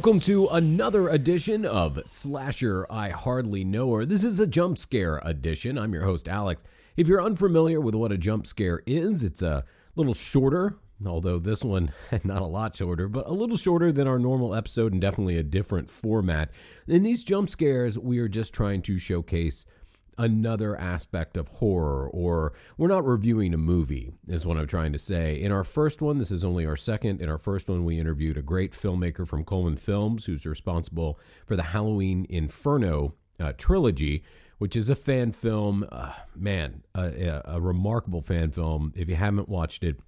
Welcome to another edition of Slasher I Hardly Know Her. This is a jump scare edition. I'm your host, Alex. If you're unfamiliar with what a jump scare is, it's a little shorter, although this one not a lot shorter, but a little shorter than our normal episode and definitely a different format. In these jump scares, we are just trying to showcase another aspect of horror, or we're not reviewing a movie, is what I'm trying to say. In our first one, this is only our second. In our first one, we interviewed a great filmmaker from Coleman Films who's responsible for the Halloween Inferno uh, trilogy. Which is a fan film, uh, man, a, a remarkable fan film. If you haven't watched it,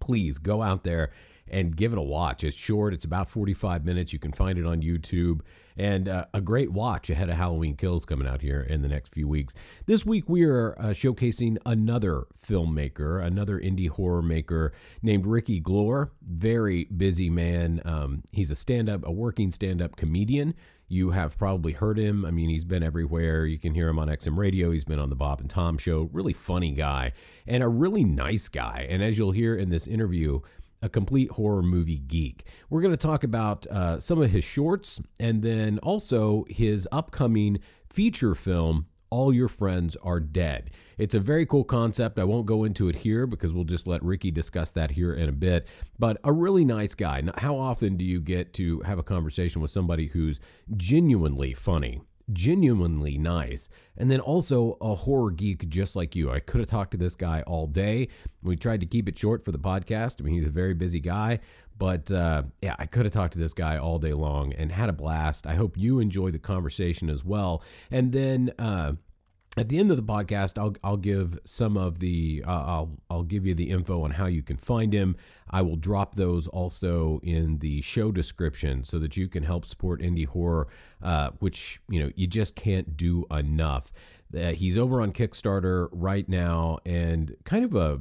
please go out there and give it a watch. It's short, it's about 45 minutes. You can find it on YouTube and uh, a great watch ahead of Halloween Kills coming out here in the next few weeks. This week, we are uh, showcasing another filmmaker, another indie horror maker named Ricky Glore. Very busy man. Um, he's a stand up, a working stand up comedian. You have probably heard him. I mean, he's been everywhere. You can hear him on XM Radio. He's been on the Bob and Tom show. Really funny guy and a really nice guy. And as you'll hear in this interview, a complete horror movie geek. We're going to talk about uh, some of his shorts and then also his upcoming feature film, All Your Friends Are Dead. It's a very cool concept. I won't go into it here because we'll just let Ricky discuss that here in a bit. But a really nice guy. How often do you get to have a conversation with somebody who's genuinely funny? Genuinely nice, and then also a horror geek just like you. I could have talked to this guy all day. We tried to keep it short for the podcast. I mean, he's a very busy guy, but uh, yeah, I could have talked to this guy all day long and had a blast. I hope you enjoy the conversation as well. And then, uh, at the end of the podcast, I'll I'll give some of the uh, I'll I'll give you the info on how you can find him. I will drop those also in the show description so that you can help support indie horror, uh, which you know you just can't do enough. Uh, he's over on Kickstarter right now, and kind of a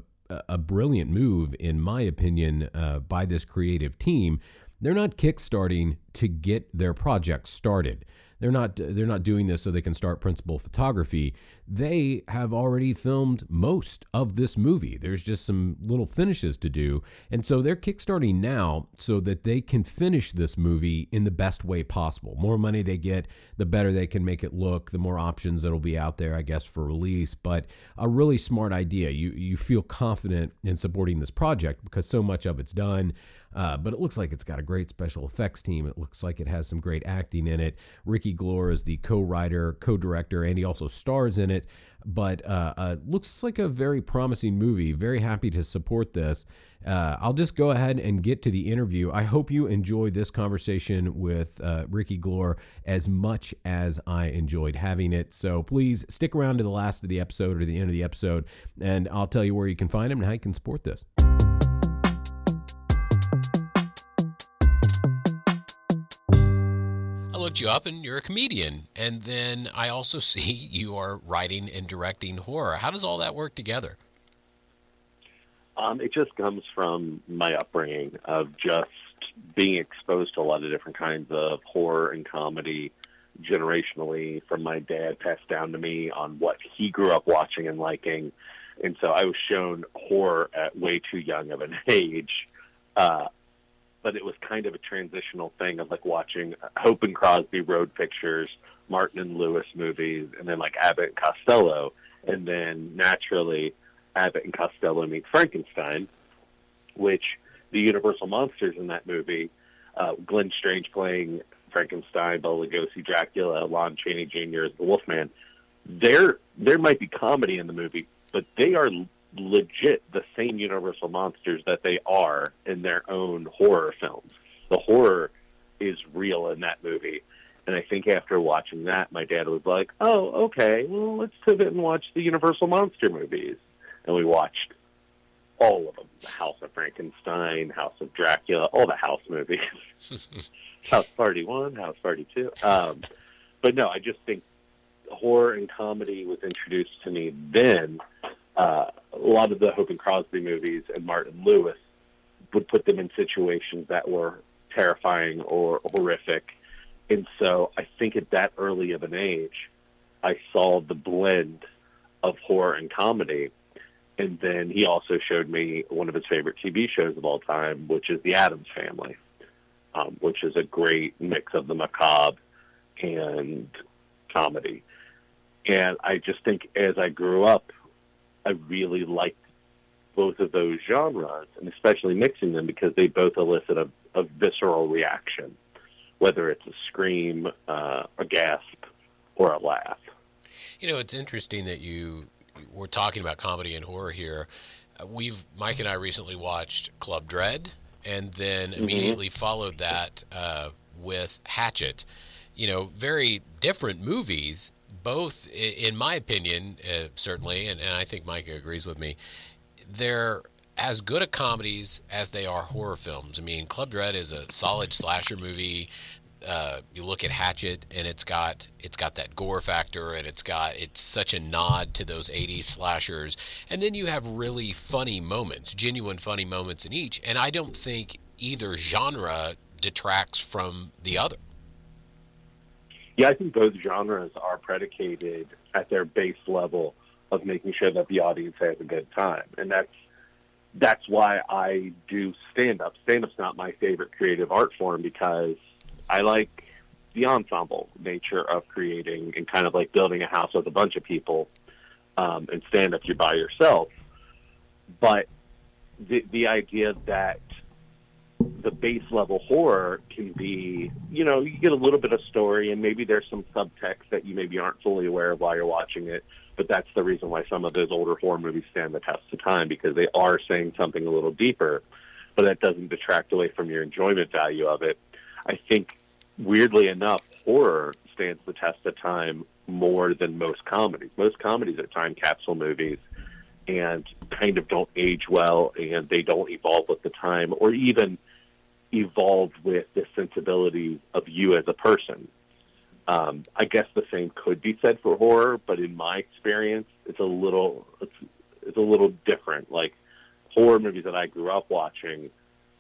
a brilliant move, in my opinion, uh, by this creative team. They're not kickstarting to get their project started. They're not they're not doing this so they can start principal photography. They have already filmed most of this movie. There's just some little finishes to do. And so they're kickstarting now so that they can finish this movie in the best way possible. More money they get, the better they can make it look, the more options that'll be out there, I guess, for release. But a really smart idea. You you feel confident in supporting this project because so much of it's done. Uh, but it looks like it's got a great special effects team. It looks like it has some great acting in it. Ricky Glore is the co-writer, co-director, and he also stars in it. But uh, uh, looks like a very promising movie. Very happy to support this. Uh, I'll just go ahead and get to the interview. I hope you enjoyed this conversation with uh, Ricky Glore as much as I enjoyed having it. So please stick around to the last of the episode or the end of the episode, and I'll tell you where you can find him and how you can support this. Looked you up and you're a comedian. And then I also see you are writing and directing horror. How does all that work together? Um, it just comes from my upbringing of just being exposed to a lot of different kinds of horror and comedy generationally from my dad passed down to me on what he grew up watching and liking. And so I was shown horror at way too young of an age. Uh, but it was kind of a transitional thing of like watching Hope and Crosby road pictures, Martin and Lewis movies, and then like Abbott and Costello, and then naturally Abbott and Costello meet Frankenstein, which the Universal monsters in that movie, uh, Glenn Strange playing Frankenstein, Bela Lugosi Dracula, Lon Chaney Jr. as the Wolfman. There, there might be comedy in the movie, but they are legit the same Universal monsters that they are in their own horror films. The horror is real in that movie. And I think after watching that, my dad was like, oh, okay, well, let's pivot and watch the Universal Monster movies. And we watched all of them the House of Frankenstein, House of Dracula, all the House movies. House Party 1, House Party 2. Um, but no, I just think horror and comedy was introduced to me then uh, a lot of the Hope and Crosby movies and Martin Lewis would put them in situations that were terrifying or horrific. And so I think at that early of an age, I saw the blend of horror and comedy. And then he also showed me one of his favorite TV shows of all time, which is The Addams Family. um, which is a great mix of the macabre and comedy. And I just think as I grew up, I really liked both of those genres, and especially mixing them because they both elicit a, a visceral reaction, whether it's a scream, uh, a gasp, or a laugh. You know, it's interesting that you were talking about comedy and horror here. Uh, we've Mike and I recently watched Club Dread, and then mm-hmm. immediately followed that uh, with Hatchet. You know, very different movies, both, in my opinion, uh, certainly, and, and I think Mike agrees with me they're as good at comedies as they are horror films. I mean, Club Dread is a solid slasher movie. Uh, you look at Hatchet, and it's got it's got that gore factor, and it's got it's such a nod to those '80s slashers. And then you have really funny moments, genuine funny moments in each. And I don't think either genre detracts from the other. Yeah, I think both genres are predicated at their base level of making sure that the audience has a good time. And that's that's why I do stand up. Stand up's not my favorite creative art form because I like the ensemble nature of creating and kind of like building a house with a bunch of people. Um, and stand up, you're by yourself. But the the idea that the base level horror can be, you know, you get a little bit of story and maybe there's some subtext that you maybe aren't fully aware of while you're watching it but that's the reason why some of those older horror movies stand the test of time because they are saying something a little deeper, but that doesn't detract away from your enjoyment value of it. I think, weirdly enough, horror stands the test of time more than most comedies. Most comedies are time capsule movies and kind of don't age well and they don't evolve with the time or even evolve with the sensibility of you as a person. Um, I guess the same could be said for horror, but in my experience, it's a little it's it's a little different. Like horror movies that I grew up watching,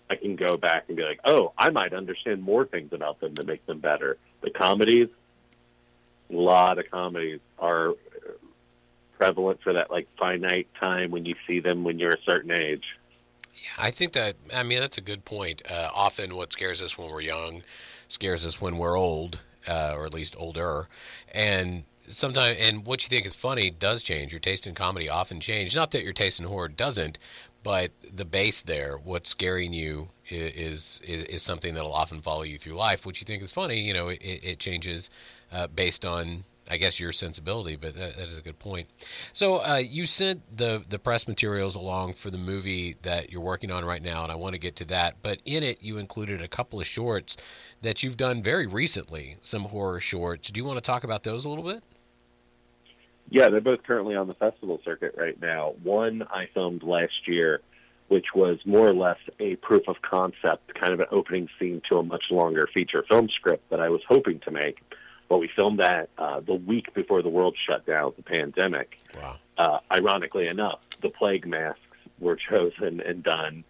I can go back and be like, oh, I might understand more things about them to make them better. The comedies, a lot of comedies are prevalent for that like finite time when you see them when you're a certain age. I think that I mean that's a good point. Uh, often, what scares us when we're young scares us when we're old, uh, or at least older, and sometimes and what you think is funny does change. Your taste in comedy often change. Not that your taste in horror doesn't, but the base there, what's scaring you is is, is something that'll often follow you through life. What you think is funny, you know, it, it changes uh, based on I guess your sensibility, but that, that is a good point. So uh, you sent the the press materials along for the movie that you're working on right now, and I want to get to that. But in it, you included a couple of shorts that you've done very recently, some horror shorts. Do you want to talk about those a little bit? Yeah, they're both currently on the festival circuit right now. One I filmed last year, which was more or less a proof of concept, kind of an opening scene to a much longer feature film script that I was hoping to make but we filmed that uh, the week before the world shut down, the pandemic. Wow. Uh, ironically enough, the plague masks were chosen and done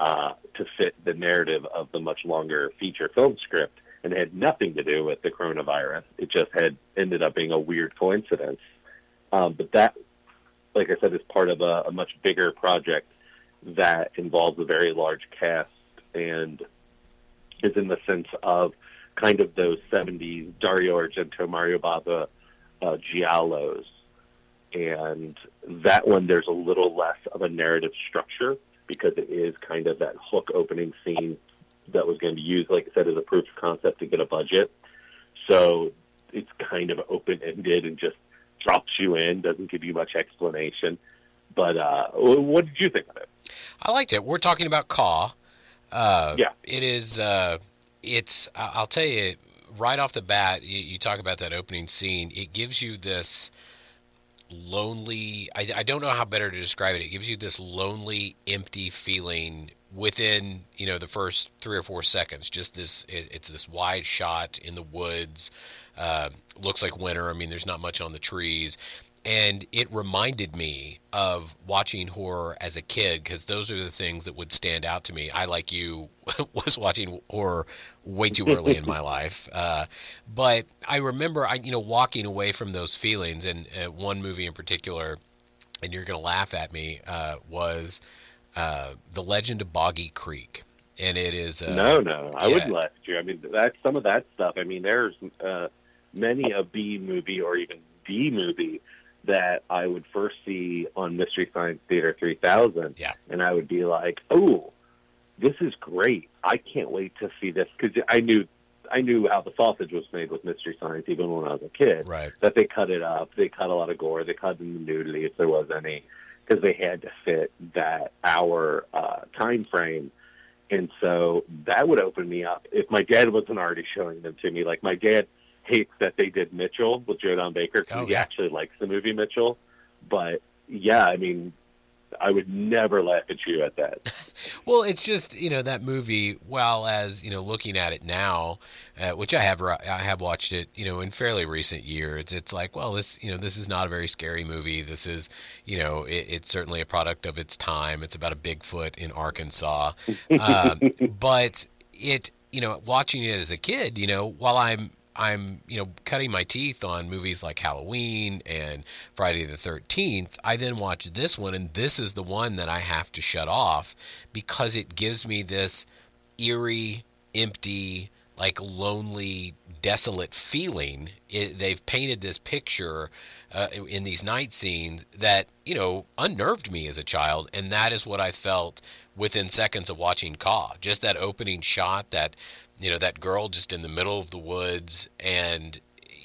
uh, to fit the narrative of the much longer feature film script, and it had nothing to do with the coronavirus. It just had ended up being a weird coincidence. Um, but that, like I said, is part of a, a much bigger project that involves a very large cast and is in the sense of kind of those 70s Dario Argento, Mario Bava uh, giallos. And that one, there's a little less of a narrative structure because it is kind of that hook opening scene that was going to be used, like I said, as a proof of concept to get a budget. So it's kind of open ended and just drops you in, doesn't give you much explanation. But uh, what did you think of it? I liked it. We're talking about Caw. Uh, yeah. It is. Uh, it's I'll tell you right off the bat. You, you, talk about that opening scene. It gives you this lonely. I, I don't know how better to describe it. It gives you this lonely, empty feeling within you know the first three or four seconds. Just this. It, it's this wide shot in the woods. Uh, looks like winter. I mean, there's not much on the trees and it reminded me of watching horror as a kid because those are the things that would stand out to me. I, like you, was watching horror way too early in my life, uh, but I remember, I you know, walking away from those feelings. And uh, one movie in particular, and you're going to laugh at me, uh, was uh, The Legend of Boggy Creek. and it is uh, no, no, I yeah. wouldn't laugh at you. I mean, that's some of that stuff. I mean, there's uh, many a B movie or even D movie that I would first see on Mystery Science Theater 3000, Yeah. and I would be like, "Oh, this is great! I can't wait to see this." Because I knew, I knew how the sausage was made with Mystery Science even when I was a kid. right. That they cut it up, they cut a lot of gore, they cut in the nudity if there was any, because they had to fit that hour uh, time frame. And so that would open me up if my dad wasn't already showing them to me. Like my dad hates that they did Mitchell with Joe Don Baker because Oh, he yeah. actually likes the movie Mitchell. But yeah, I mean, I would never laugh at you at that. Well, it's just you know that movie. While as you know, looking at it now, uh, which I have I have watched it, you know, in fairly recent years, it's like, well, this you know, this is not a very scary movie. This is you know, it, it's certainly a product of its time. It's about a Bigfoot in Arkansas, um, but it you know, watching it as a kid, you know, while I'm I'm, you know, cutting my teeth on movies like Halloween and Friday the 13th, I then watch this one, and this is the one that I have to shut off because it gives me this eerie, empty, like lonely, desolate feeling. It, they've painted this picture uh, in these night scenes that, you know, unnerved me as a child, and that is what I felt within seconds of watching Caw. Just that opening shot, that you know that girl just in the middle of the woods and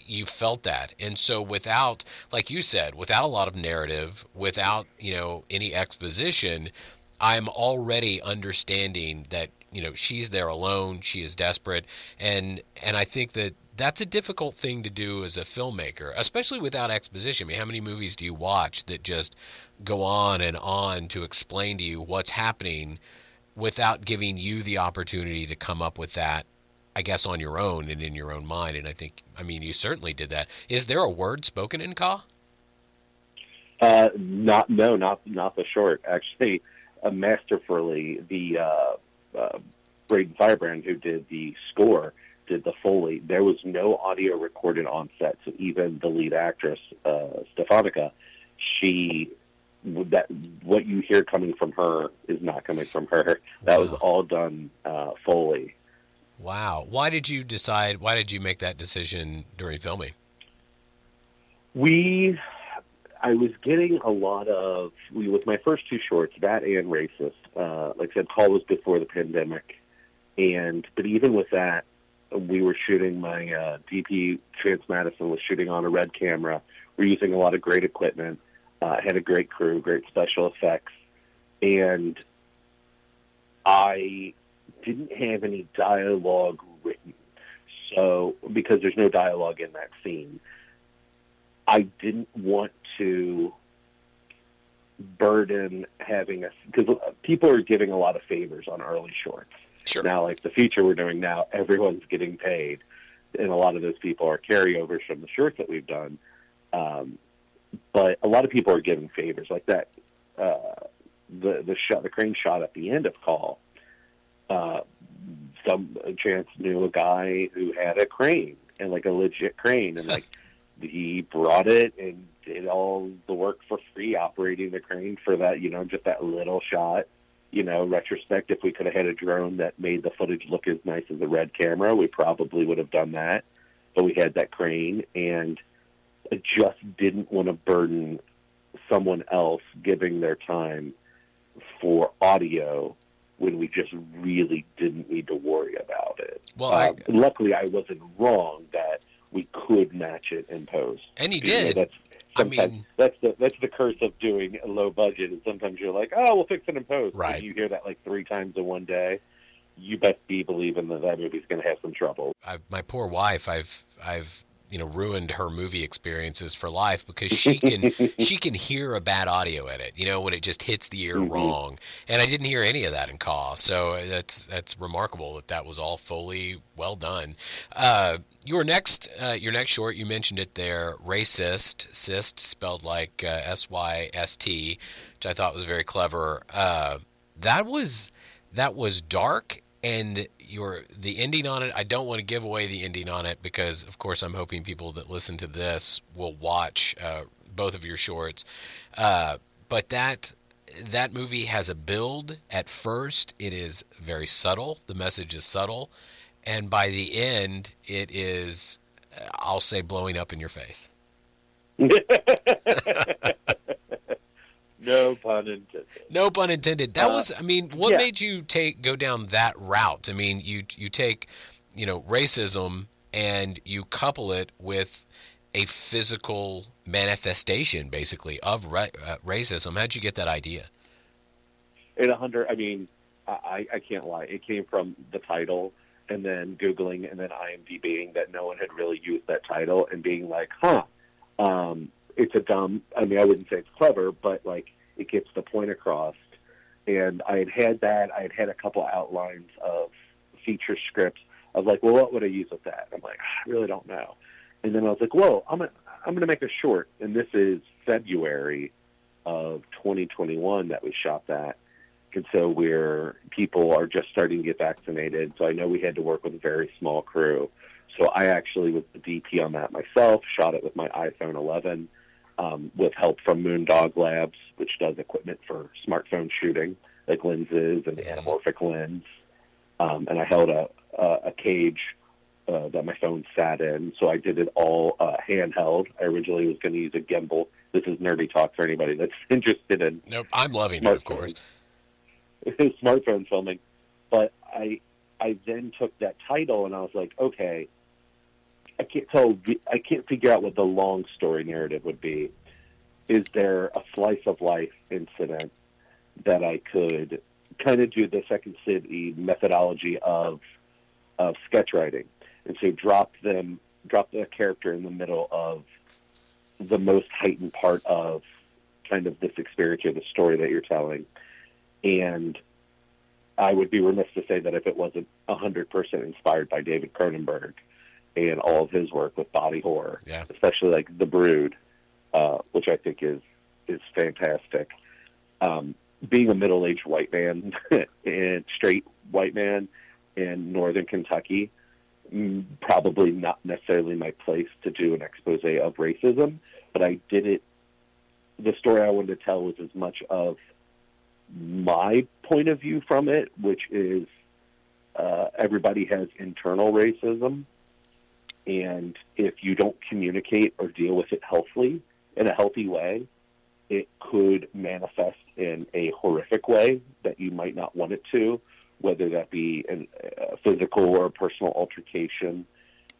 you felt that. And so without like you said without a lot of narrative without you know any exposition i'm already understanding that you know she's there alone she is desperate and and i think that that's a difficult thing to do as a filmmaker especially without exposition. I mean how many movies do you watch that just go on and on to explain to you what's happening without giving you the opportunity to come up with that I guess on your own and in your own mind and I think I mean you certainly did that. Is there a word spoken in Caw? Uh, not no, not not the short. Actually, uh, masterfully, the uh, uh, Braden Firebrand, who did the score, did the foley. There was no audio recorded on set, so even the lead actress, uh, Stefanica, she that what you hear coming from her is not coming from her. That was all done uh, foley. Wow. Why did you decide why did you make that decision during filming? We, I was getting a lot of we with my first two shorts, that and racist. Uh, like I said, Caw was before the pandemic, and but even with that, we were shooting. My uh, DP Chance Madison was shooting on a red camera. We're using a lot of great equipment. Uh, had a great crew, great special effects, and I didn't have any dialogue written. So because there's no dialogue in that scene, I didn't want to burden having a because people are giving a lot of favors on early shorts. Sure. Now, like the feature we're doing now, everyone's getting paid, and a lot of those people are carryovers from the shorts that we've done. Um, but a lot of people are giving favors like that. Uh, the the shot, the crane shot at the end of Caw. Uh, some chance knew a guy who had a crane and like a legit crane, and like he brought it and did all the work for free operating the crane for that. You know, just that little shot you know, retrospect, if we could have had a drone that made the footage look as nice as a red camera, we probably would have done that. But we had that crane, and just didn't want to burden someone else giving their time for audio when we just really didn't need to worry about it. Well, Uh, I, luckily, I wasn't wrong that we could match it in post. and you You know, did. that's I mean, that's the that's the curse of doing a low budget. And sometimes you're like, oh, we'll fix it in post. Right. And you hear that like three times in one day. You best be believing that that movie's going to have some trouble. I, my poor wife, I've I've you know ruined her movie experiences for life because she can she can hear a bad audio edit, you know, when it just hits the ear Mhm. wrong. And I didn't hear any of that in Caw, so that's that's remarkable that that was all fully well done. Uh, your next uh, your next short, you mentioned it there, racist, cyst spelled like uh, S Y S T, which I thought was very clever. Uh, that was that was dark and your the ending on it i don't want to give away the ending on it because of course i'm hoping people that listen to this will watch uh, both of your shorts uh, but that that movie has a build. At first, it is very subtle. The message is subtle, and by the end, it is, uh, I'll say, blowing up in your face. no pun intended. No pun intended. That Uh, was. I mean, what yeah. made you take go down that route? I mean, you you take, you know, racism and you couple it with a physical manifestation, basically, of ra- uh, racism. How'd you get that idea? In a hundred, I mean, I, I can't lie. It came from the title, and then googling, and then IMDbing that no one had really used that title, and being like, huh, um, it's a dumb. I mean, I wouldn't say it's clever, but like it gets the point across. And I had had that. I had had a couple outlines of feature scripts. I was like, well, what would I use with that? I'm like, I really don't know. And then I was like, whoa, I'm gonna I'm gonna make a short, and this is February of 2021 that we shot that. And so we're people are just starting to get vaccinated. So I know we had to work with a very small crew. So I actually was the DP on that myself. Shot it with my iPhone 11 um, with help from Moondog Labs, which does equipment for smartphone shooting, like lenses and anamorphic lens. Um, and I held a a, a cage uh, that my phone sat in, so I did it all uh, handheld. I originally was going to use a gimbal. This is nerdy talk for anybody that's interested in Nope, I'm loving it, of course. smartphone filming. But I I then took that title and I was like, okay, I can't tell I can't figure out what the long story narrative would be. Is there a slice of life incident that I could kind of do the Second City methodology of of sketch writing, and so drop them drop the character in the middle of the most heightened part of kind of this experience or the story that you're telling and I would be remiss to say that if it wasn't 100% inspired by David Cronenberg and all of his work with body horror, Yeah. especially like The Brood, uh, which I think is is fantastic. Um, being a middle-aged white man and straight white man in northern Kentucky, mm, probably not necessarily my place to do an expose of racism, but I did it. The story I wanted to tell was as much of my point of view from it, which is uh, everybody has internal racism, and if you don't communicate or deal with it healthily in a healthy way, it could manifest in a horrific way that you might not want it to, whether that be an, a physical or personal altercation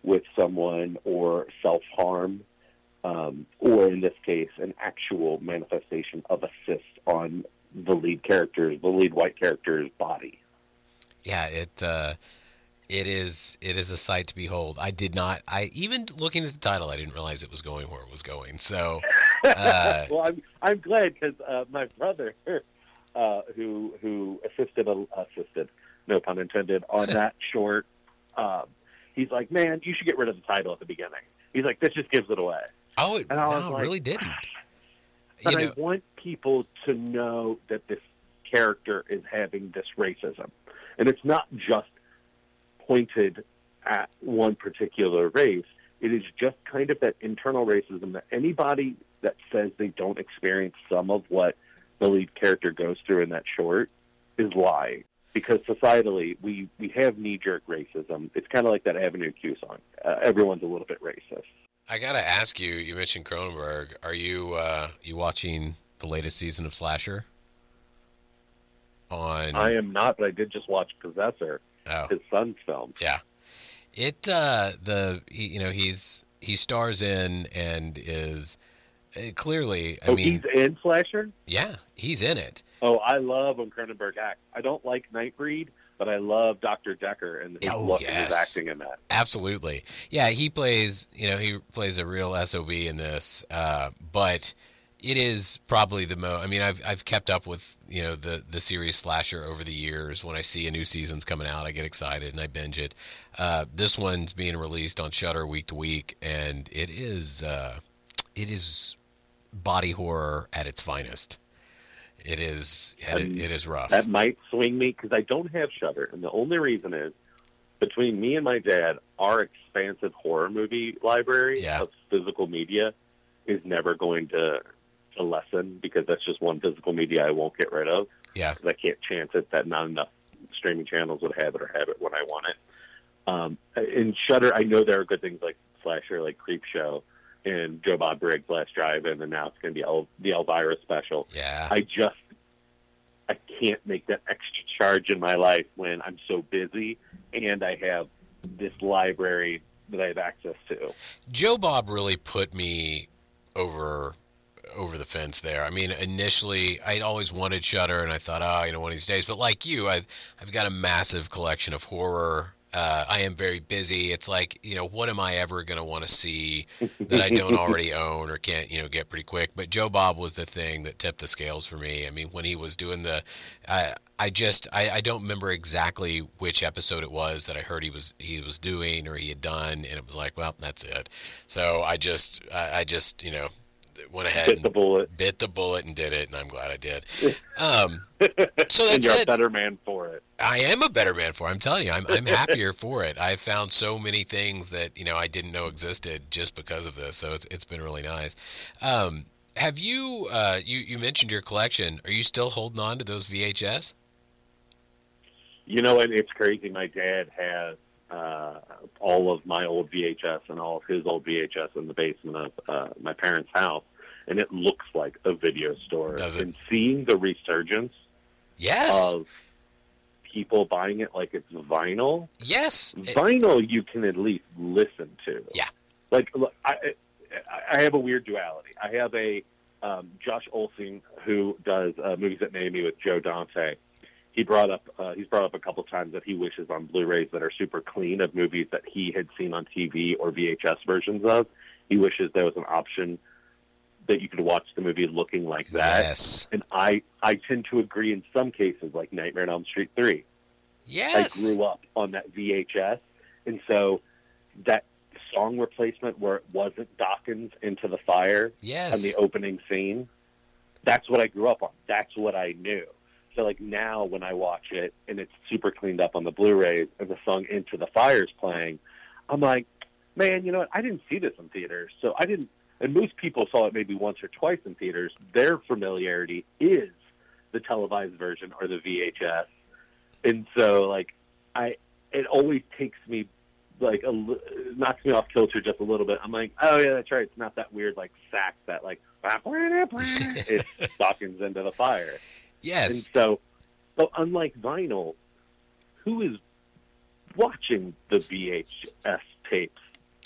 with someone or self harm. Um, or in this case, an actual manifestation of a cyst on the lead character's, the lead white character's body. Yeah, it uh, it is it is a sight to behold. I did not. I even looking at the title, I didn't realize it was going where it was going. So, uh, well, I'm I'm glad because uh, my brother, uh, who who assisted assisted, no pun intended, on that short, um, he's like, man, you should get rid of the title at the beginning. He's like, this just gives it away. oh, it, And I no, like, really didn't. But I want people to know that this character is having this racism. And it's not just pointed at one particular race. It is just kind of that internal racism that anybody that says they don't experience some of what the lead character goes through in that short is lying. Because societally, we, we have knee jerk racism. It's kind of like that Avenue Q song. Uh, everyone's a little bit racist. I gotta ask you. You mentioned Cronenberg. Are you uh, you watching the latest season of Slasher? On I am not, but I did just watch Possessor, oh. his son's film. Yeah, it uh the he, you know he's he stars in and is uh, clearly I oh, mean he's in Slasher? yeah he's in it Oh, I love when Cronenberg acts. I don't like Nightbreed, but I love Dr. Decker and his Oh, look and yes. his acting in that. absolutely yeah he plays you know he plays a real sob in this uh but it is probably the most I mean I've I've kept up with you know the the series slasher over the years. When I see a new season's coming out I get excited and I binge it. Uh this one's being released on Shudder week to week and it is uh it is body horror at its finest. It is it, And it is rough. That might swing me because I don't have Shudder, and the only reason is between me and my dad, our expansive horror movie library Yeah. of physical media is never going to to lessen because that's just one physical media I won't get rid of. Yeah. Because I can't chance it that not enough streaming channels would have it or have it when I want it. Um, in Shudder, I know there are good things like Slasher, like Creep Show, and Joe Bob Briggs Last Drive-In, and now it's going to be El- the Elvira special. Yeah. I just I can't make that extra charge in my life when I'm so busy and I have this library that I have access to. Joe Bob really put me over over the fence there. I mean, initially I'd always wanted Shudder, and I thought, oh, you know, one of these days. But like you, I've I've got a massive collection of horror. Uh, I am very busy. It's like, you know, what am I ever going to want to see that I don't already own or can't, you know, get pretty quick? But Joe Bob was the thing that tipped the scales for me. I mean, when he was doing the, I I just I, I don't remember exactly which episode it was that I heard he was he was doing or he had done, and it was like, well, that's it. So I just I, I just you know went ahead Bit and the bullet. bit the bullet and did it, and I'm glad I did. Um, so and that's you're a better man for it. I am a better man for it. I'm telling you, I'm I'm happier for it. I've found so many things that you know I didn't know existed just because of this. So it's it's been really nice. Um, have you uh, you you mentioned your collection? Are you still holding on to those VHS? You know, and it's crazy. My dad has uh, all of my old VHS and all of his old VHS in the basement of uh, my parents' house, and it looks like a video store. Does it? And seeing the resurgence Yes, of people buying it like it's vinyl, yes. Vinyl you can at least listen to. Yeah. Like, look, I, I have a weird duality. I have a um, Josh Olson who does uh, movies that made me with Joe Dante. He brought up uh, he's brought up a couple times that he wishes on Blu-rays that are super clean of movies that he had seen on TV or VHS versions of. He wishes there was an option that you could watch the movie looking like that. yes, And I I tend to agree in some cases, like Nightmare on Elm Street three. yes. I grew up on that VHS, and so that song replacement where it wasn't Dokken's into the fire yes. and the opening scene, that's what I grew up on. That's what I knew. So like now when I watch it and it's super cleaned up on the Blu-rays and the song Into the Fire is playing, I'm like, man, you know what? I didn't see this in theaters, so I didn't. And most people saw it maybe once or twice in theaters. Their familiarity is the televised version or the VHS, and so like I, it always takes me like a knocks me off kilter just a little bit. I'm like, oh yeah, that's right. It's not that weird like sax that like it's Dokken's into the fire. And so, so unlike vinyl, who is watching the VHS tapes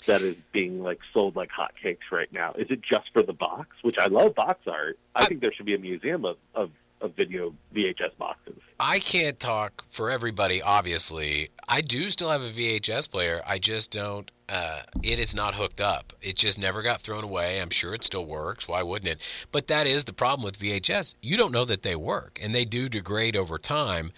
that is being like sold like hotcakes right now? Is it just for the box? Which I love box art. I, I- think there should be a museum of, of, of video VHS boxes. I can't talk for everybody, obviously. I do still have a VHS player. I just don't. Uh, it is not hooked up. It just never got thrown away. I'm sure it still works. Why wouldn't it? But that is the problem with VHS. You don't know that they work, and they do degrade over time.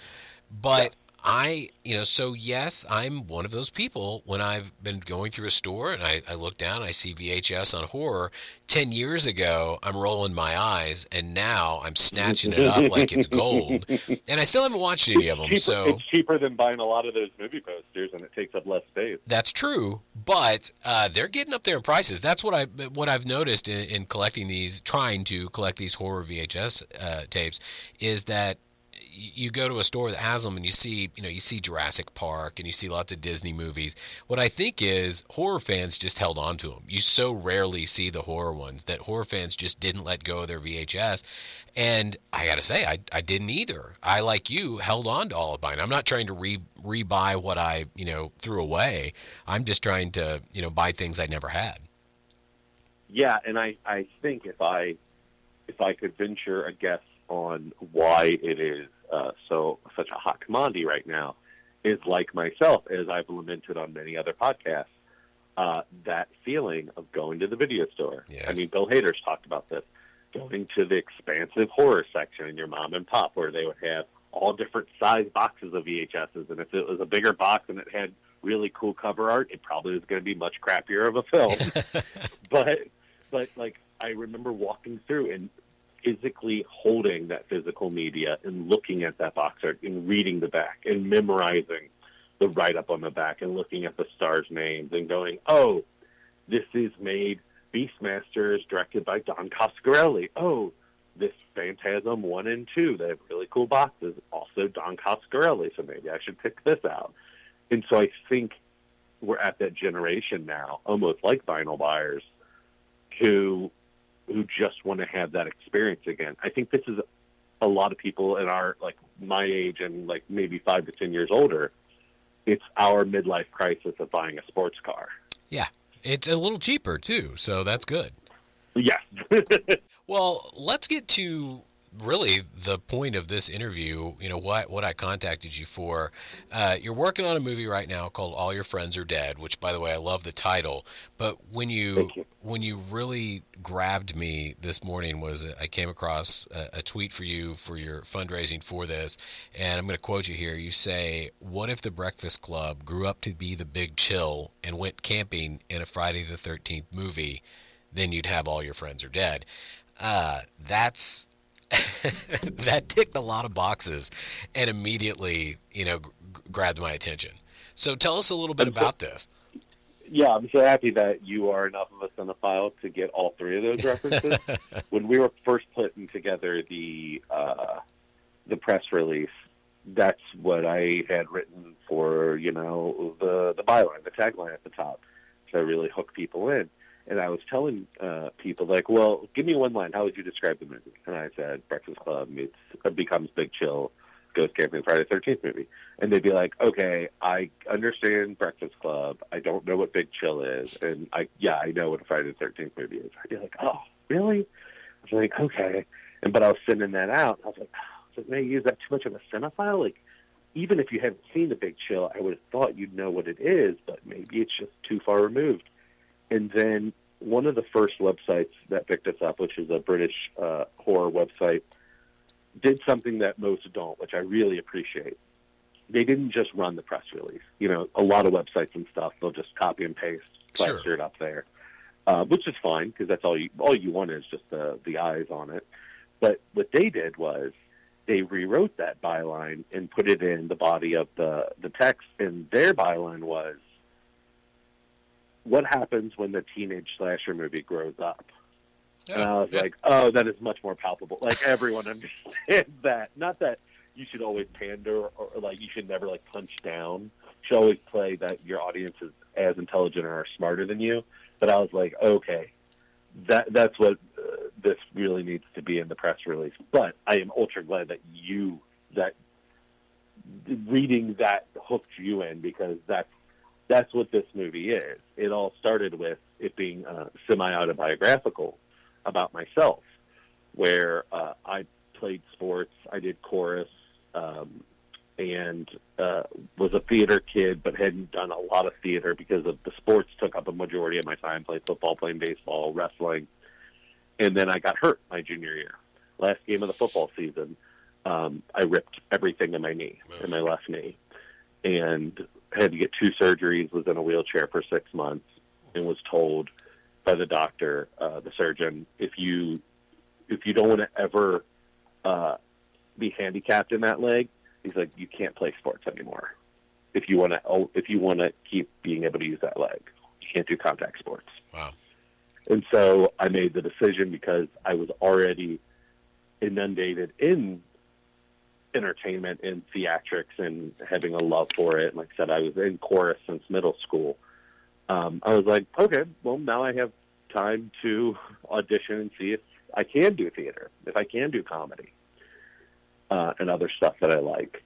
But I, you know, so yes, I'm one of those people. When I've been going through a store and I, I look down, I see VHS on horror. Ten years ago, I'm rolling my eyes, and now I'm snatching it up like it's gold. And I still haven't watched any of them. cheaper, So it's cheaper than buying a lot of those movie posters, and it takes up less space. that's true, but uh, they're getting up there in prices. That's what I what I've noticed in, in collecting these, trying to collect these horror VHS uh, tapes, is that you go to a store that has them and you see you know you see Jurassic Park and you see lots of Disney movies. What I think is horror fans just held on to them. You so rarely see the horror ones that horror fans just didn't let go of their VHS. And I got to say, I, I didn't either. I, like you, held on to all of mine. I'm not trying to re rebuy what I you know threw away. I'm just trying to you know buy things I never had. Yeah, and I, I think if I if I could venture a guess on why it is uh, so such a hot commodity right now, is like myself, as I've lamented on many other podcasts, uh, that feeling of going to the video store. Yes. I mean, Bill Hader's talked about this. Going to the expansive horror section in your mom and pop, where they would have all different size boxes of VHSs, and if it was a bigger box and it had really cool cover art, it probably was going to be much crappier of a film but but like I remember walking through and physically holding that physical media and looking at that box art and reading the back and memorizing the write up on the back and looking at the stars' names and going, Oh, this is made Beastmaster is directed by Don Coscarelli. Oh, this Phantasm 1 and 2, they have really cool boxes, also Don Coscarelli, so maybe I should pick this out. And so I think we're at that generation now, almost like vinyl buyers, who who just want to have that experience again. I think this is a lot of people in our like my age and like maybe five to ten years older. It's our midlife crisis of buying a sports car. Yeah, it's a little cheaper too, so that's good. Yes. well, let's get to really the point of this interview, you know, what what I contacted you for. Uh, you're working on a movie right now called All Your Friends Are Dead, which, by the way, I love the title. But when you, you. when you really grabbed me this morning was I came across a, a tweet for you for your fundraising for this, and I'm going to quote you here. You say, "What if the Breakfast Club grew up to be the Big Chill and went camping in a Friday the 13th movie?" Then you'd have all your friends are dead. Uh, that's that ticked a lot of boxes and immediately, you know, grabbed my attention. So tell us a little bit about this. Yeah, I'm so happy that you are enough of a cinephile to get all three of those references. when we were first putting together the uh, the press release, that's what I had written for you know the the byline, the tagline at the top, to really hook people in and I was telling uh, people like, "Well, give me one line. How would you describe the movie?" And I said, "Breakfast Club meets uh, becomes Big Chill, goes camping Friday Thirteenth movie." And they'd be like, "Okay, I understand Breakfast Club. I don't know what Big Chill is, and I yeah, I know what a Friday Thirteenth movie is." I'd be like, "Oh, really?" I was like, "Okay," and but I was sending that out. I was like, I like, "Man, is that too much of a cinephile?" Like, even if you haven't seen the Big Chill, I would have thought you'd know what it is, but maybe it's just too far removed. And then one of the first websites that picked us up, which is a British uh, horror website, did something that most don't, which I really appreciate. They didn't just run the press release. You know, a lot of websites and stuff, they'll just copy and paste, plaster Sure. it up there, uh, which is fine because that's all you all you want is just the the eyes on it. But what they did was they rewrote that byline and put it in the body of the the text, and their byline was what happens when the teenage slasher movie grows up? and I was Yeah. like, oh, that is much more palpable. Like everyone understands that. Not that you should always pander or, or like you should never like punch down. You should always play that your audience is as intelligent or smarter than you. But I was like, okay, that that's what uh, this really needs to be in the press release. But I am ultra glad that you that reading that hooked you in because that's that's what this movie is. It all started with it being uh, semi autobiographical about myself, where uh, I played sports, I did chorus, um, and uh, was a theater kid, but hadn't done a lot of theater because of the sports took up a majority of my time. Played football, playing baseball, wrestling, and then I got hurt my junior year. Last game of the football season, um, I ripped everything in my knee, in my left knee, and had to get two surgeries. Was in a wheelchair for six months, and was told by the doctor, uh, the surgeon, if you if you don't want to ever uh, be handicapped in that leg, he's like, you can't play sports anymore. If you want to, oh, if you want to keep being able to use that leg, you can't do contact sports. Wow. And so I made the decision because I was already inundated in entertainment and theatrics and having a love for it. Like I said, I was in chorus since middle school. Um, I was like, okay, well, now I have time to audition and see if I can do theater, if I can do comedy, uh, and other stuff that I like.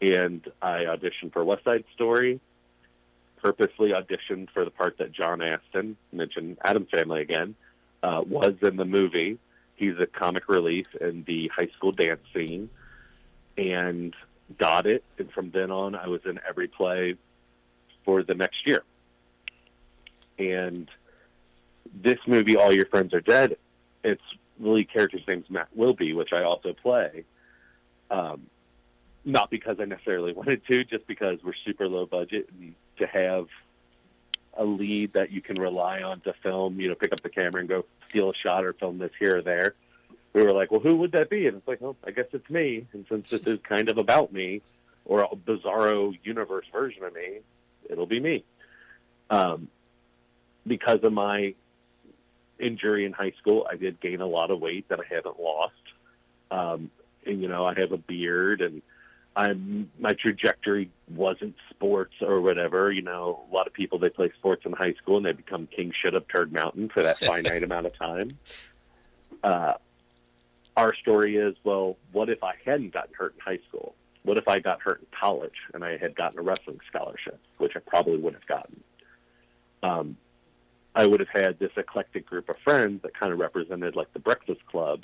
And I auditioned for West Side Story, purposely auditioned for the part that John Astin, mentioned Addams Family again, uh, was in the movie. He's a comic relief in the high school dance scene and got it. And from then on, I was in every play for the next year. And this movie, All Your Friends Are Dead, its lead character's name's Matt Wilby, which I also play. Um, not because I necessarily wanted to, just because we're super low budget and to have a lead that you can rely on to film, you know, pick up the camera and go steal a shot or film this here or there. We were like, well, who would that be? And it's like, well, I guess it's me. And since this is kind of about me or a bizarro universe version of me, it'll be me. Um, because of my injury in high school, I did gain a lot of weight that I haven't lost. Um, and you know, I have a beard, and I'm my trajectory wasn't sports or whatever. You know, a lot of people they play sports in high school and they become king shit of Turd Mountain for that finite amount of time. Uh, our story is well, what if I hadn't gotten hurt in high school? What if I got hurt in college and I had gotten a wrestling scholarship, which I probably would have gotten? Um, I would have had this eclectic group of friends that kind of represented like the Breakfast Club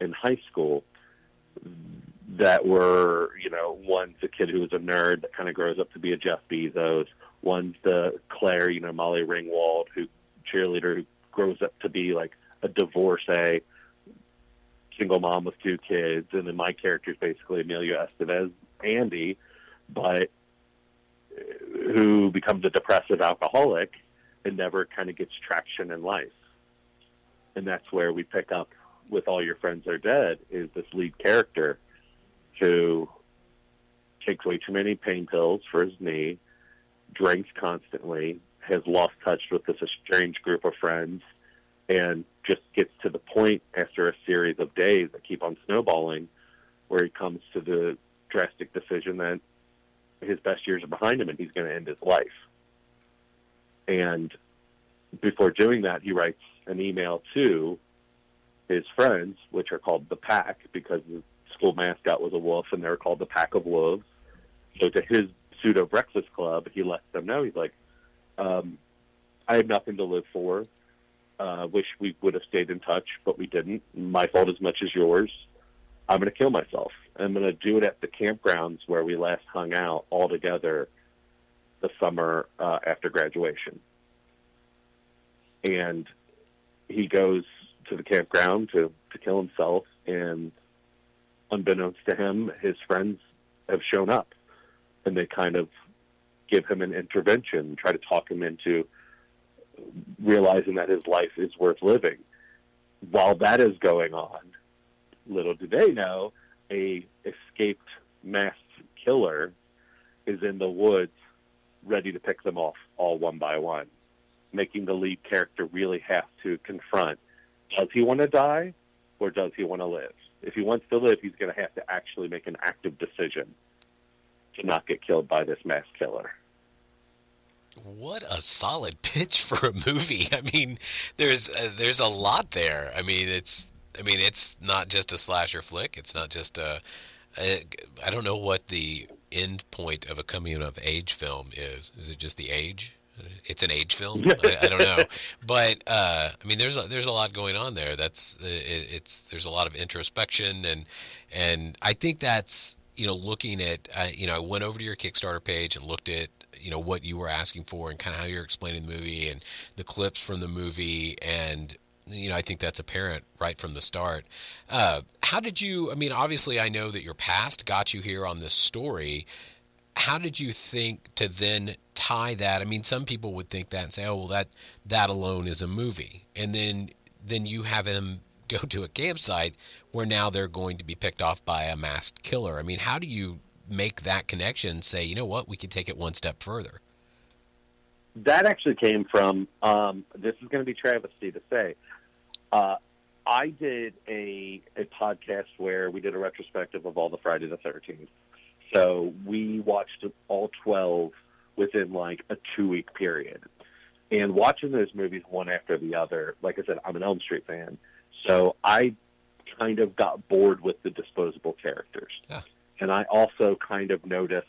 in high school that were, you know, one's a kid who was a nerd that kind of grows up to be a Jeff Bezos. One's the Claire, you know, Molly Ringwald, who cheerleader who grows up to be like a divorcee, single mom with two kids, and then my character is basically Emilio Estevez, Andy, but uh, who becomes a depressive alcoholic and never kind of gets traction in life. And that's where we pick up with All Your Friends Are Dead is this lead character who takes way too many pain pills for his knee, drinks constantly, has lost touch with this strange group of friends, and just gets to the point after a series of days that keep on snowballing where he comes to the drastic decision that his best years are behind him and he's going to end his life. And before doing that, he writes an email to his friends, which are called the Pack because the school mascot was a wolf and they're called the Pack of Wolves. So to his pseudo breakfast club, he lets them know he's like, um, I have nothing to live for. Uh, wish we would have stayed in touch, but we didn't. My fault as much as yours. I'm going to kill myself. I'm going to do it at the campgrounds where we last hung out all together the summer uh, after graduation. And he goes to the campground to, to kill himself, and unbeknownst to him, his friends have shown up, and they kind of give him an intervention, try to talk him into realizing that his life is worth living. While that is going on, little do they know, a escaped mass killer is in the woods ready to pick them off all one by one, making the lead character really have to confront does he want to die or does he want to live? If he wants to live, he's going to have to actually make an active decision to not get killed by this mass killer. What a solid pitch for a movie. I mean, there's uh, there's a lot there. I mean, it's I mean, it's not just a slasher flick. It's not just a, a I don't know what the end point of a coming of age film is. Is it just the age? It's an age film. I, I, don't know, but uh, I mean, there's a, there's a lot going on there. That's it, it's there's a lot of introspection and and I think that's you know looking at uh, you know I went over to your Kickstarter page and looked at you know what you were asking for and kind of how you're explaining the movie and the clips from the movie and you know, I think that's apparent right from the start. Uh, how did you? I mean, obviously, I know that your past got you here on this story. How did you think to then tie that? I mean, some people would think that and say, "Oh, well, that that alone is a movie," and then then you have them go to a campsite where now they're going to be picked off by a masked killer. I mean, how do you make that connection? Say, you know what, we could take it one step further. That actually came from. Um, this is going to be travesty to say. Uh, I did a a podcast where we did a retrospective of all the Friday the Thirteenth. So we watched all twelve within like a two week period, and watching those movies one after the other. Like I said, I'm an Elm Street fan, so I kind of got bored with the disposable characters, yeah. And I also kind of noticed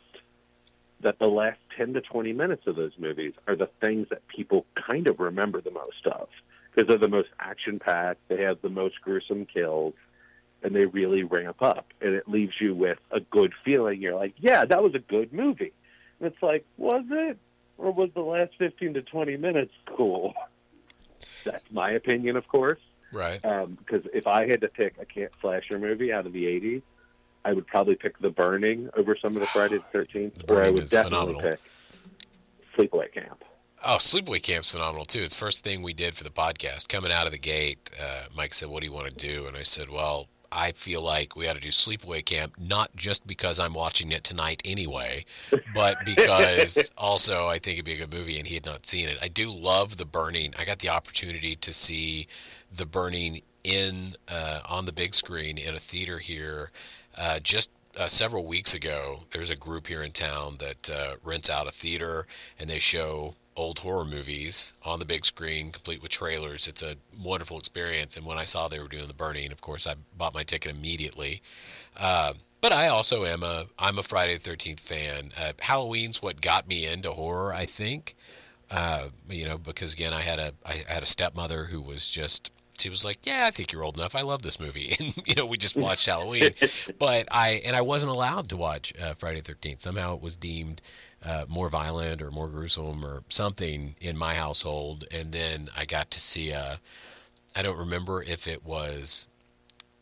that the last 10 to 20 minutes of those movies are the things that people kind of remember the most of because they're the most action packed. They have the most gruesome kills, and they really ramp up. And it leaves you with a good feeling. You're like, yeah, that was a good movie. And it's like, was it? Or was the last 15 to 20 minutes cool? That's my opinion, of course. Right. Because um, if I had to pick a camp slasher movie out of the 80s, I would probably pick The Burning over some of the Friday the 13th, or I would definitely phenomenal. pick Sleepaway Camp. Oh, Sleepaway Camp's phenomenal too. It's the first thing we did for the podcast. Coming out of the gate, uh, Mike said, "What do you want to do?" And I said, "Well, I feel like we ought to do Sleepaway Camp, not just because I'm watching it tonight anyway, but because also I think it'd be a good movie and he had not seen it. I do love The Burning. I got the opportunity to see The Burning in uh, on the big screen in a theater here uh, just uh, several weeks ago. There's a group here in town that uh, rents out a theater and they show old horror movies on the big screen, complete with trailers. It's a wonderful experience. And when I saw they were doing The Burning, of course, I bought my ticket immediately. Uh, but I also am a I'm a Friday the Thirteenth fan. Uh, Halloween's what got me into horror, I think. Uh, you know, because again, I had a I had a stepmother who was just she was like, "Yeah, I think you're old enough. I love this movie." And you know, we just watched Halloween, but I and I wasn't allowed to watch uh, Friday the Thirteenth. Somehow it was deemed uh, more violent or more gruesome or something in my household. And then I got to see a. I don't remember if it was.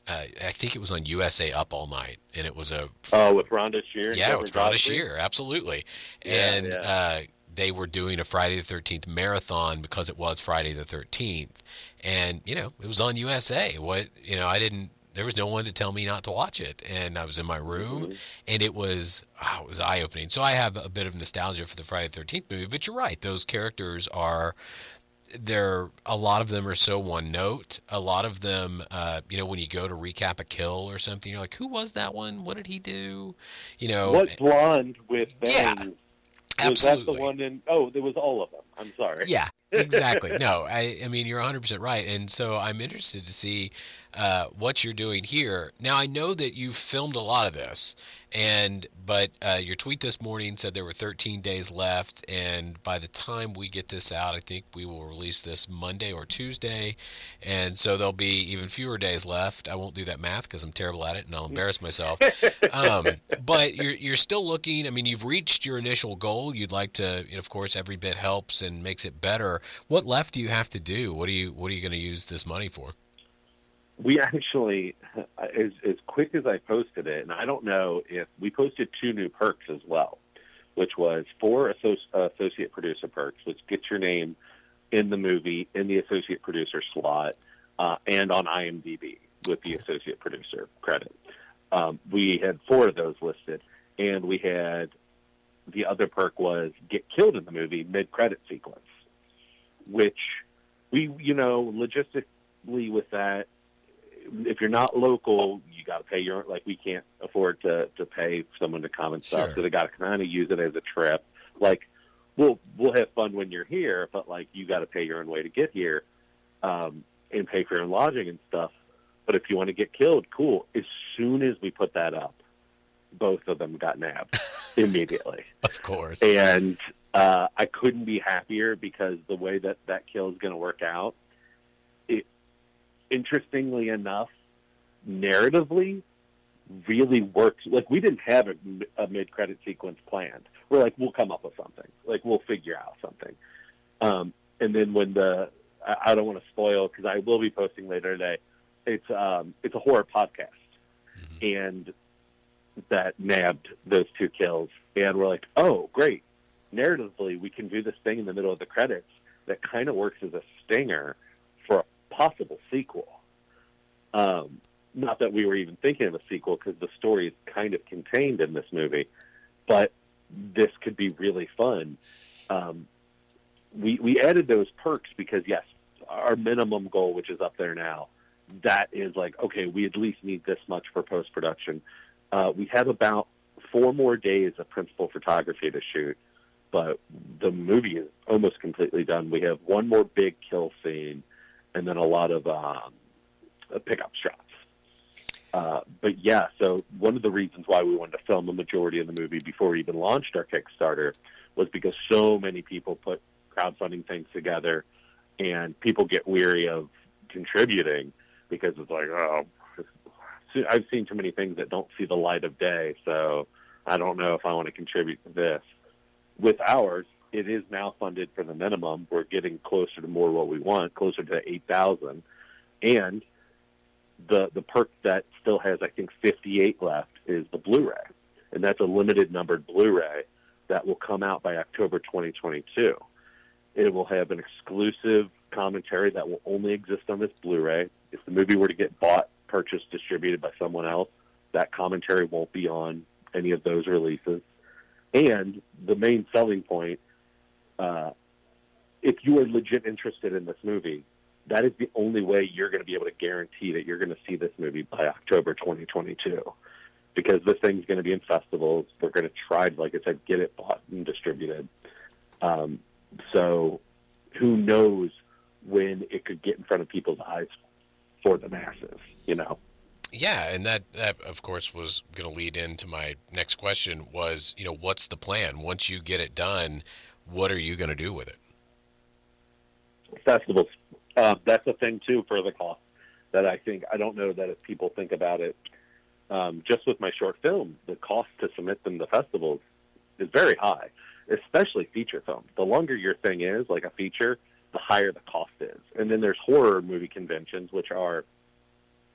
Uh, I think it was on USA Up All Night, and it was a. Oh, with Rhonda Shear. Yeah, with Rhonda Shear, absolutely. Yeah, and yeah. They were doing a Friday the Thirteenth marathon because it was Friday the Thirteenth, and you know it was on USA. What you know, I didn't. There was no one to tell me not to watch it, and I was in my room, Mhm. and it was oh, it was eye opening. So I have a bit of nostalgia for the Friday the Thirteenth movie, but you're right; those characters are. They're a lot of them are so one note. A lot of them, uh, you know, when you go to recap a kill or something, you're like, "Who was that one? What did he do?" You know, What blonde with Yeah, bangs? Absolutely. Was that the one in? Oh, there was all of them. I'm sorry. Yeah, exactly. no, I, I mean, you're 100% right. And so I'm interested to see uh, what you're doing here. Now, I know that you've filmed a lot of this, and but uh, your tweet this morning said there were 13 days left. And by the time we get this out, I think we will release this Monday or Tuesday. And so there'll be even fewer days left. I won't do that math because I'm terrible at it and I'll embarrass myself. um, but you're you're still looking. I mean, you've reached your initial goal. You'd like to, of course, every bit helps and makes it better. What left do you have to do? What do you What are you going to use this money for? We actually, as as quick as I posted it, and I don't know if we posted two new perks as well, which was four associ- associate producer perks, which gets your name in the movie in the associate producer slot, uh, and on IMDb with the associate producer credit. Um, we had four of those listed, and we had the other perk was get killed in the movie mid credit sequence, which we, you know, logistically with that, if you're not local, you got to pay your like we can't afford to to pay someone to come and stuff, Sure. so they got to kind of use it as a trip. Like we'll we'll have fun when you're here, but like you got to pay your own way to get here, um, and pay for your own lodging and stuff. But if you want to get killed, cool. As soon as we put that up, both of them got nabbed immediately Of course. and uh, I couldn't be happier because the way that that kill is going to work out, interestingly enough, narratively, really works. Like we didn't have a, a mid-credit sequence planned. We're like, we'll come up with something. Like we'll figure out something. Um, and then when the, I, I don't want to spoil because I will be posting later today. It's um, it's a horror podcast, and that nabbed those two kills, and we're like, oh, great. Narratively, we can do this thing in the middle of the credits that kind of works as a stinger possible sequel. Um, not that we were even thinking of a sequel because the story is kind of contained in this movie, but this could be really fun. Um, we we added those perks because yes, our minimum goal, which is up there now, that is like okay, we at least need this much for post production. Uh, we have about four more days of principal photography to shoot, but the movie is almost completely done. We have one more big kill scene, and then a lot of um, uh, pickup shots. Uh, but yeah, so one of the reasons why we wanted to film the majority of the movie before we even launched our Kickstarter was because so many people put crowdfunding things together, and people get weary of contributing because it's like, oh, I've seen too many things that don't see the light of day, so I don't know if I want to contribute to this. With ours, it is now funded for the minimum. We're getting closer to more what we want, closer to eight thousand, and the the perk that still has I think fifty eight left is the Blu-ray, and that's a limited numbered Blu-ray that will come out by October 2022. It will have an exclusive commentary that will only exist on this Blu-ray. If the movie were to get bought purchased, distributed by someone else. That commentary won't be on any of those releases. And the main selling point, uh, if you are legit interested in this movie, that is the only way you're going to be able to guarantee that you're going to see this movie by October 2022. Because this thing's going to be in festivals. We're going to try, like I said, get it bought and distributed. Um, so who knows when it could get in front of people's eyes for the masses, you know? Yeah, and that, that of course was going to lead into my next question was, you know, what's the plan? Once you get it done, what are you going to do with it? Festivals. Uh, that's a thing too for the cost that I think I don't know that if people think about it, um, just with my short film, the cost to submit them to festivals is very high, especially feature film. The longer your thing is, like a feature, the higher the cost is. And then there's horror movie conventions, which are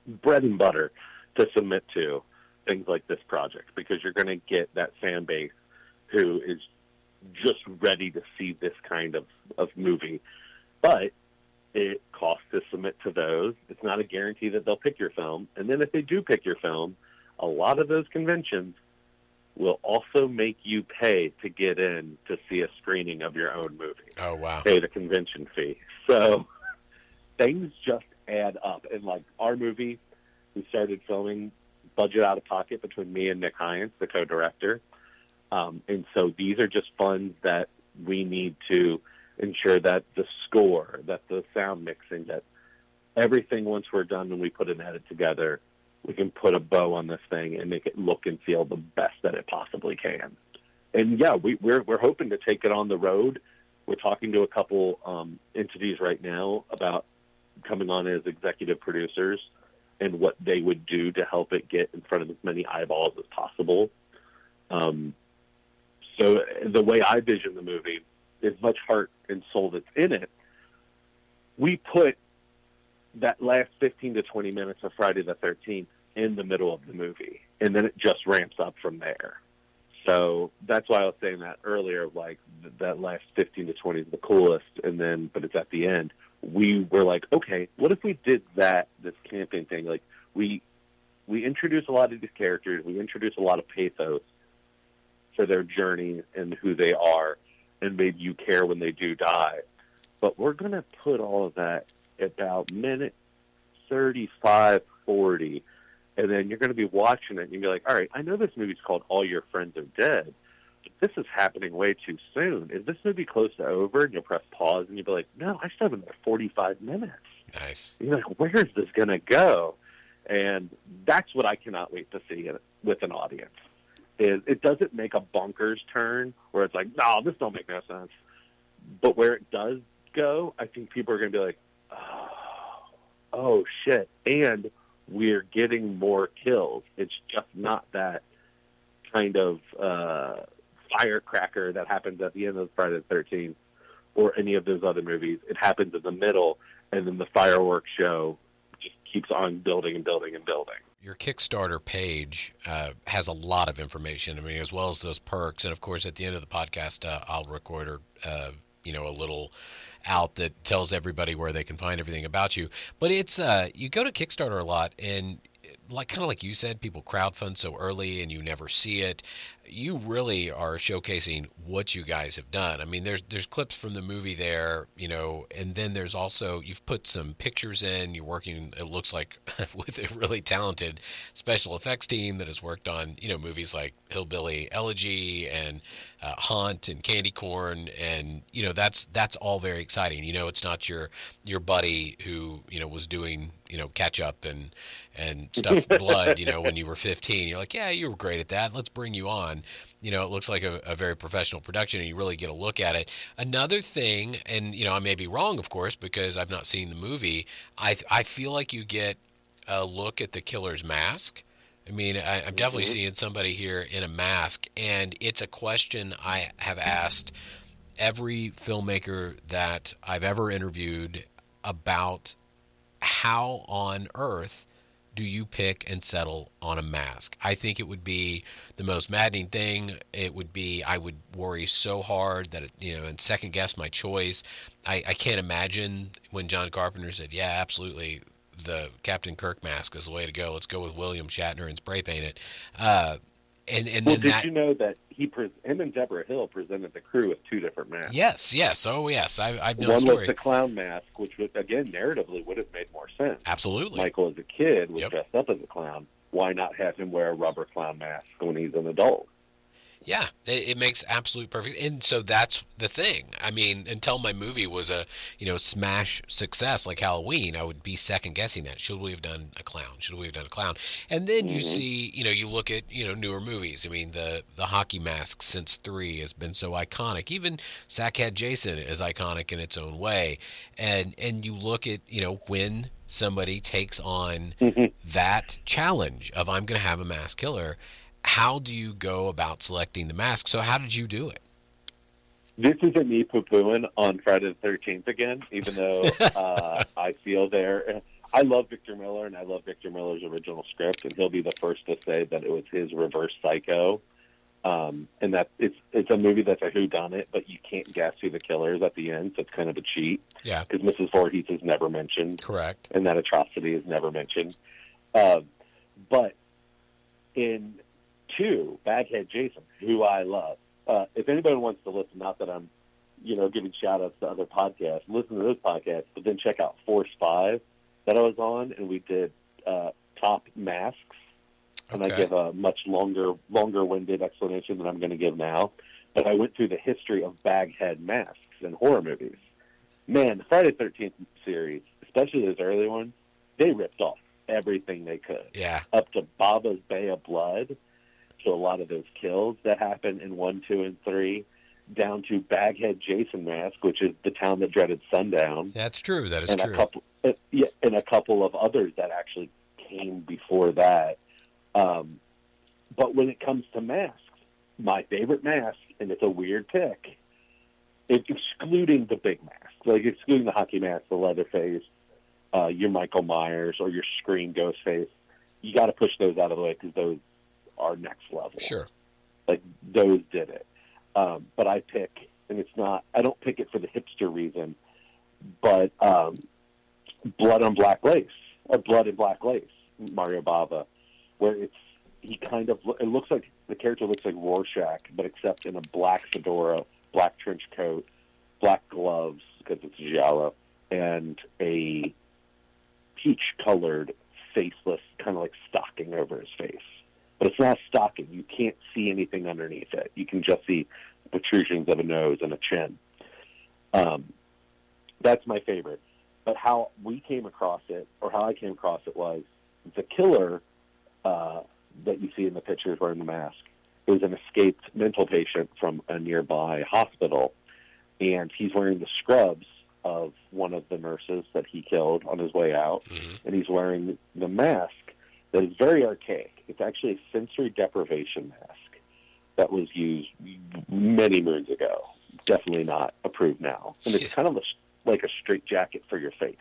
bread and butter to submit to things like this project because you're going to get that fan base who is just ready to see this kind of, of movie. But it costs to submit to those. It's not a guarantee that they'll pick your film. And then if they do pick your film, a lot of those conventions will also make you pay to get in to see a screening of your own movie. Oh wow! Pay the convention fee. So things just add up. And like our movie, we started filming budget out of pocket between me and Nick Hynes, the co-director. Um, and so these are just funds that we need to ensure that the score, that the sound mixing, that everything once we're done and we put an edit together we can put a bow on this thing and make it look and feel the best that it possibly can. And yeah, we, we're we're hoping to take it on the road. We're talking to a couple um, entities right now about coming on as executive producers and what they would do to help it get in front of as many eyeballs as possible. Um, so the way I vision the movie, as much heart and soul that's in it, we put that last 15 to 20 minutes of Friday the 13th in the middle of the movie, and then it just ramps up from there. So that's why I was saying that earlier. Like that last 15 to 20 is the coolest, and then but it's at the end. We were like, okay, what if we did that this camping thing? Like we we introduce a lot of these characters, we introduce a lot of pathos for their journey and who they are, and maybe you care when they do die. But we're going to put all of that about minute 35, 40, and then you're going to be watching it and you'll be like, all right, I know this movie's called All Your Friends Are Dead, but this is happening way too soon. Is this movie close to over? And you'll press pause and you'll be like, no, I still have another 45 minutes. Nice. You're like, where is this going to go? And that's what I cannot wait to see with an audience. Is it doesn't make a bonkers turn where it's like, no, this don't make no sense. But where it does go, I think people are going to be like, oh, oh shit. And we're getting more kills. It's just not that kind of uh, firecracker that happens at the end of Friday the 13th or any of those other movies. It happens in the middle, and then the fireworks show just keeps on building and building and building. Your Kickstarter page uh, has a lot of information. I mean, as well as those perks, and of course, at the end of the podcast, uh, I'll record uh, you know a little out that tells everybody where they can find everything about you. But it's uh, you go to Kickstarter a lot, and like kind of like you said, people crowdfund so early and you never see it you really are showcasing what you guys have done. I mean, there's there's clips from the movie there, you know, and then there's also you've put some pictures in. You're working. It looks like with a really talented special effects team that has worked on you know movies like Hillbilly Elegy and uh, Hunt and Candy Corn, and you know that's that's all very exciting. You know, it's not your your buddy who you know was doing you know catch up and and stuff blood. You know, when you were 15, you're like, yeah, you were great at that. Let's bring you on you know, it looks like a, a, very professional production and you really get a look at it. Another thing, and, you know, I may be wrong, of course, because I've not seen the movie, I, I feel like you get a look at the killer's mask. I mean, I, am definitely mm-hmm. seeing somebody here in a mask, and it's a question I have asked every filmmaker that I've ever interviewed about how on earth do you pick and settle on a mask? I think it would be the most maddening thing. It would be I would worry so hard that it, you know and second guess my choice. I, I can't imagine when John Carpenter said, "Yeah, absolutely, the Captain Kirk mask is the way to go. Let's go with William Shatner and spray paint it. Uh, and and Well, did that you know that he, pre- him and Debra Hill presented the crew with two different masks? yes, yes, oh yes, I, I've known One the was story. the clown mask, which would, again, narratively would have made more sense. Absolutely. Michael, as a kid, was Yep. dressed up as a clown. Why not have him wear a rubber clown mask when he's an adult? Yeah, it, it makes absolute perfect, and so that's the thing. I mean, until my movie was a you know smash success like Halloween, I would be second guessing that. Should we have done a clown? Should we have done a clown? And then you Mhm. see, you know, you look at you know newer movies. I mean, the the hockey mask since three has been so iconic. Even Sackhead Jason is iconic in its own way, and and you look at you know when somebody takes on Mhm. that challenge of I'm going to have a mass killer. How do you go about selecting the mask? So how did you do it? This isn't me poo pooing on Friday the Thirteenth again, even though uh, I feel there. I love Victor Miller, and I love Victor Miller's original script, and he'll be the first to say that it was his Reverse Psycho, um, and that it's it's a movie that's a whodunit, but you can't guess who the killer is at the end, so it's kind of a cheat Yeah, because Mrs. Voorhees is never mentioned. correct. and that atrocity is never mentioned. Um, but in two, Baghead Jason, who I love, uh, if anybody wants to listen, not that I'm, you know, giving shout outs to other podcasts, listen to those podcasts, but then check out Force Five that I was on, and we did uh, top masks, and I give a much longer, longer winded explanation than I'm going to give now. But I went through the history of baghead masks in horror movies. Man, the Friday 13th series, especially those early ones, they ripped off everything they could, Yeah, up to Bava's Bay of Blood, to a lot of those kills that happen in 1, 2, and 3, down to Baghead Jason Mask, which is the town that dreaded sundown that's true. That is and true. a couple uh, yeah, and a couple of others that actually came before that. Um, but when it comes to masks, my favorite mask, and it's a weird pick, it, excluding the big mask, like excluding the hockey mask, the Leatherface, uh, your Michael Myers, or your Scream Ghost Face, you got to push those out of the way because those are next level Sure. like those did it. Um, but I pick, and it's not. I don't pick it for the hipster reason, but um, Blood on Black Lace or Blood and Black Lace, Mario Bava, where it's he kind of it looks like the character looks like Rorschach, but except in a black fedora, black trench coat, black gloves because it's giallo, and a peach-colored faceless kind of like stocking over his face but it's not stocking. You can't see anything underneath it. You can just see protrusions of a nose and a chin. Um, that's my favorite. But how we came across it, or how I came across it, was the killer uh, that you see in the pictures wearing the mask is an escaped mental patient from a nearby hospital, and he's wearing the scrubs of one of the nurses that he killed on his way out hmm and he's wearing the mask that is very archaic. It's actually a sensory deprivation mask that was used many moons ago. Definitely not approved now. And it's kind of a, like a straight jacket for your face.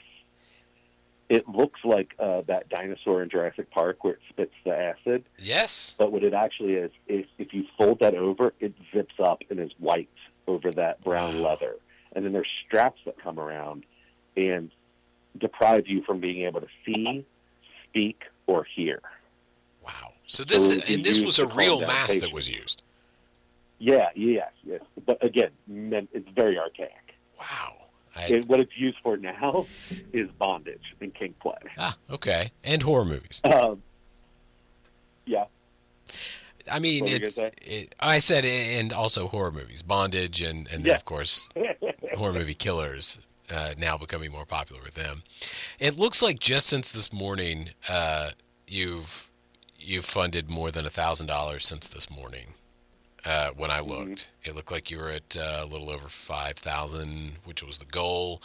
It looks like uh, that dinosaur in Jurassic Park where it spits the acid, Yes. but what it actually is, is if you fold that over, it zips up and is white over that brown Wow. leather. And then there's straps that come around and deprive you from being able to see, speak, or hear. Wow. So this is, and this was a real mask that was used. Yeah, yes, yes. But again, it's very archaic. Wow. I, And what it's used for now is bondage and kink play. ah, okay. And horror movies. Um, yeah, I mean, What it's. It, I said, and also horror movies, bondage, and and then, of course horror movie killers uh, now becoming more popular with them. It looks like just since this morning, uh, you've you've funded more than a thousand dollars since this morning. Uh, when I Mhm. looked, it looked like you were at uh, a little over five thousand, which was the goal.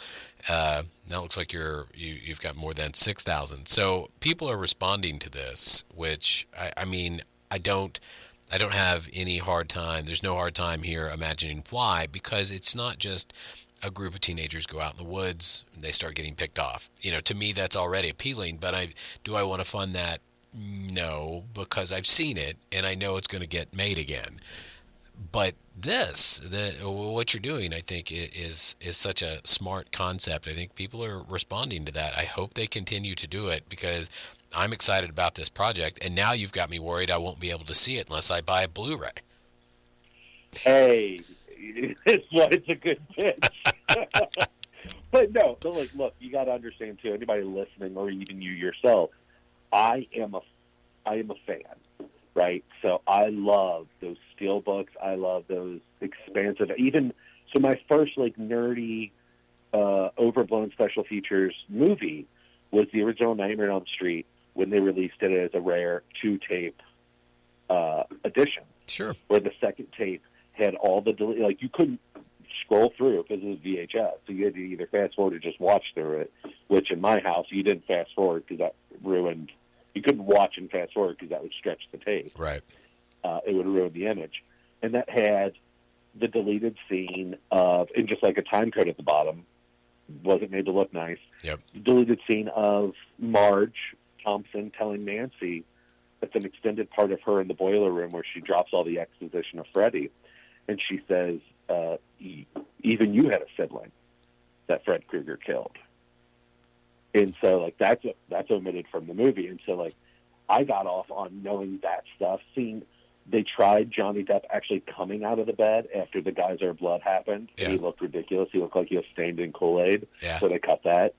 Uh, now it looks like you're you, you've got more than six thousand. So people are responding to this, which I, I mean, I don't. I don't have any hard time. There's no hard time here imagining why, because it's not just a group of teenagers go out in the woods and they start getting picked off. You know, to me that's already appealing, but I do I want to fund that? No, because I've seen it and I know it's going to get made again. but this, the what you're doing, I think is is such a smart concept. I think people are responding to that. I hope they continue to do it because I'm excited about this project. And now you've got me worried I won't be able to see it unless I buy a Blu-ray. Hey, it's it's a good pitch. but no, but like, look, you got to understand too. Anybody listening, or even you yourself, I am a, I am a fan, right? So I love those steel books. I love those expansive. Even so, my first like nerdy, uh, overblown special features movie was the original Nightmare on Elm Street when they released it as a rare two tape uh, edition. Sure. Where the second tape had all the like you couldn't scroll through because it was VHS, so you had to either fast forward or just watch through it. Which in my house you didn't fast forward because that ruined. You couldn't watch and fast forward because that would stretch the tape. Right. Uh, it would ruin the image, and that had the deleted scene of, and just like a time code at the bottom, wasn't made to look nice. Yep. The deleted scene of Marge Thompson telling Nancy that's an extended part of her in the boiler room where she drops all the exposition of Freddy, and she says, uh, "Even you had a sibling that Fred Krueger killed." And so, like that's that's omitted from the movie, and so like I got off on knowing that stuff, seeing they tried Johnny Depp actually coming out of the bed after the Geyser blood happened. Yeah. He looked ridiculous. He looked like he was stained in Kool Aid. Yeah. So they cut that.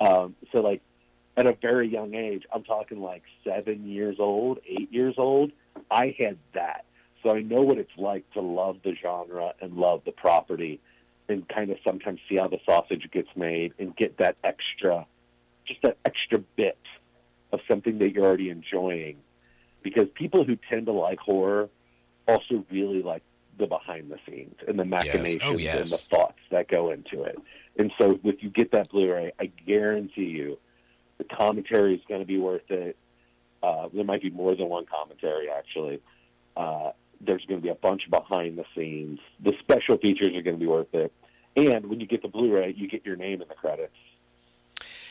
Um, so like at a very young age, I'm talking like seven years old, eight years old. I had that, so I know what it's like to love the genre and love the property, and kind of sometimes see how the sausage gets made and get that extra, just that extra bit of something that you're already enjoying because people who tend to like horror also really like the behind the scenes and the machinations Oh, yes. and the thoughts that go into it. And so if you get that Blu-ray, I guarantee you the commentary is going to be worth it. Uh, there might be more than one commentary actually. Uh, there's going to be a bunch of behind the scenes. The special features are going to be worth it. And when you get the Blu-ray, you get your name in the credits.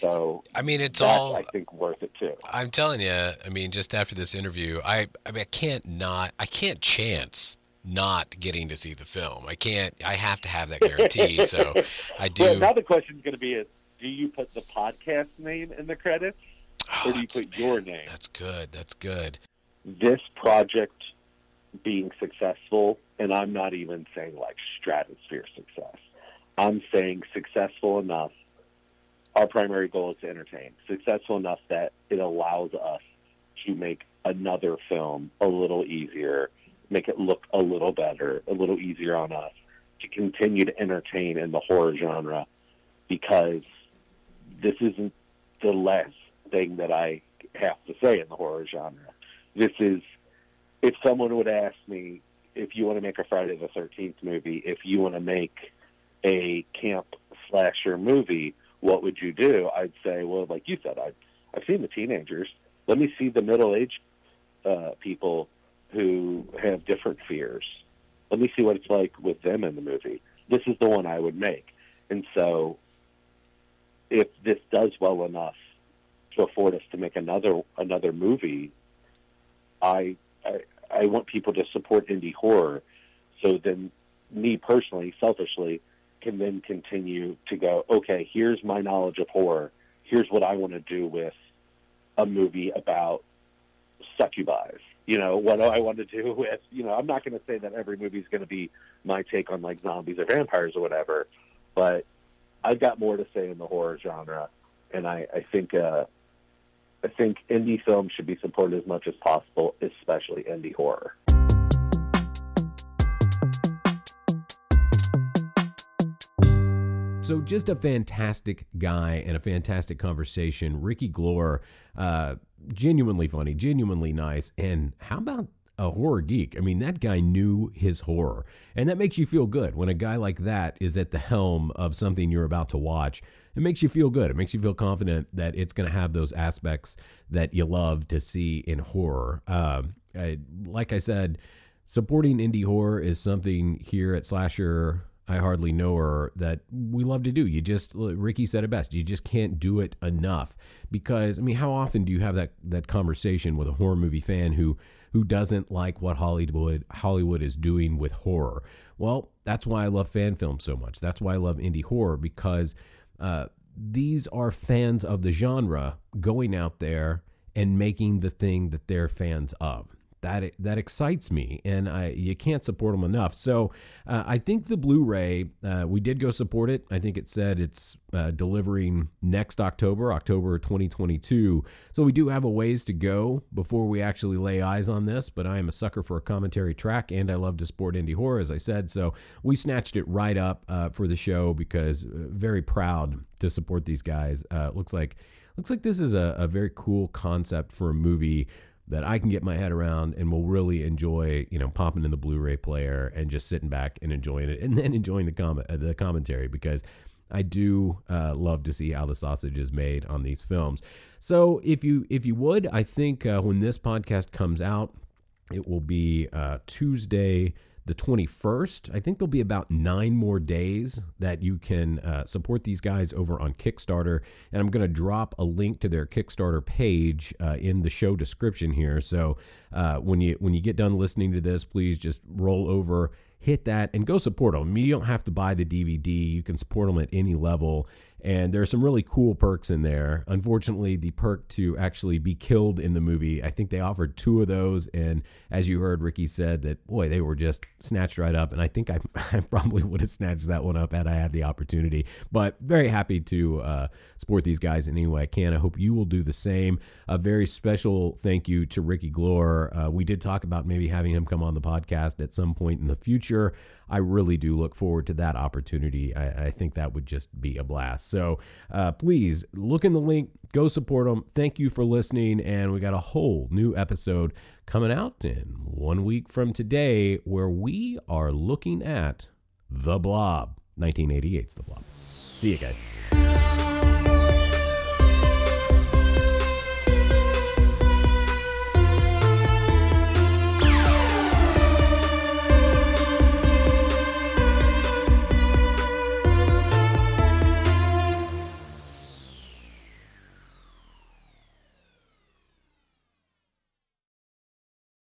So I mean, it's all. I think, worth it too. I'm telling you. I mean, just after this interview, I I mean, I can't not. I can't chance not getting to see the film. I can't. I have to have that guarantee. so I do. Well, now the question is going to be: is do you put the podcast name in the credits, Oh, or do you that's, put your name? that's good. That's good. This project being successful, and I'm not even saying like stratosphere success. I'm saying successful enough. Our primary goal is to entertain. Successful enough that it allows us to make another film a little easier, make it look a little better, a little easier on us to continue to entertain in the horror genre because this isn't the last thing that I have to say in the horror genre. This is, if someone would ask me, if you want to make a Friday the 13th movie, if you want to make a camp slasher movie, what would you do? I'd say, well, like you said, I've, I've seen the teenagers. Let me see the middle aged uh, people who have different fears. Let me see what it's like with them in the movie. This is the one I would make. And so, if this does well enough to afford us to make another another movie, I I, I want people to support indie horror. So then, me personally, selfishly, can then continue to go. Okay, here's my knowledge of horror. Here's what I want to do with a movie about succubi. You know, what do I want to do with, you know, I'm not going to say that every movie is going to be my take on like zombies or vampires or whatever, but I've got more to say in the horror genre. And I, I think, uh, I think indie films should be supported as much as possible, especially indie horror. So, just a fantastic guy and a fantastic conversation. Ricky Glore, uh, genuinely funny, genuinely nice. And how about a horror geek? I mean, that guy knew his horror. And that makes you feel good when a guy like that is at the helm of something you're about to watch. It makes you feel good. It makes you feel confident that it's going to have those aspects that you love to see in horror. Um, I, like I said, supporting indie horror is something here at Slasher I hardly know her that we love to do. You just Ricky said it best. You just can't do it enough because I mean, how often do you have that that conversation with a horror movie fan who who doesn't like what Hollywood Hollywood is doing with horror. Well, that's why I love fan films so much. That's why I love indie horror because uh, these are fans of the genre going out there and making the thing that they're fans of that that excites me, and I you can't support them enough. So uh, I think the Blu-ray uh, we did go support it. I think it said it's uh, delivering next October, October 2022. So we do have a ways to go before we actually lay eyes on this. But I am a sucker for a commentary track, and I love to support indie horror, as I said. So we snatched it right up uh, for the show because uh, very proud to support these guys. Uh, looks like looks like this is a, a very cool concept for a movie that I can get my head around and will really enjoy, you know, popping in the Blu-ray player and just sitting back and enjoying it, and then enjoying the comment, uh, the commentary because I do uh, love to see how the sausage is made on these films. So if you if you would, I think uh, when this podcast comes out, it will be uh, Tuesday the 21st. I think there'll be about nine more days that you can uh, support these guys over on Kickstarter. And I'm going to drop a link to their Kickstarter page uh, in the show description here. So uh, when you when you get done listening to this, please just roll over, hit that, and go support them. You don't have to buy the DVD. You can support them at any level. And there are some really cool perks in there. Unfortunately, the perk to actually be killed in the movie, I think they offered two of those. And as you heard, Ricky said that, boy, they were just snatched right up. And I think I, I probably would have snatched that one up had I had the opportunity. But very happy to uh, support these guys in any way I can. I hope you will do the same. A very special thank you to Ricky Glore. Uh, we did talk about maybe having him come on the podcast at some point in the future. I really do look forward to that opportunity. I, I think that would just be a blast. So uh, please look in the link, go support them. Thank you for listening. And we got a whole new episode coming out in one week from today where we are looking at The Blob. 1988's The Blob. See you guys.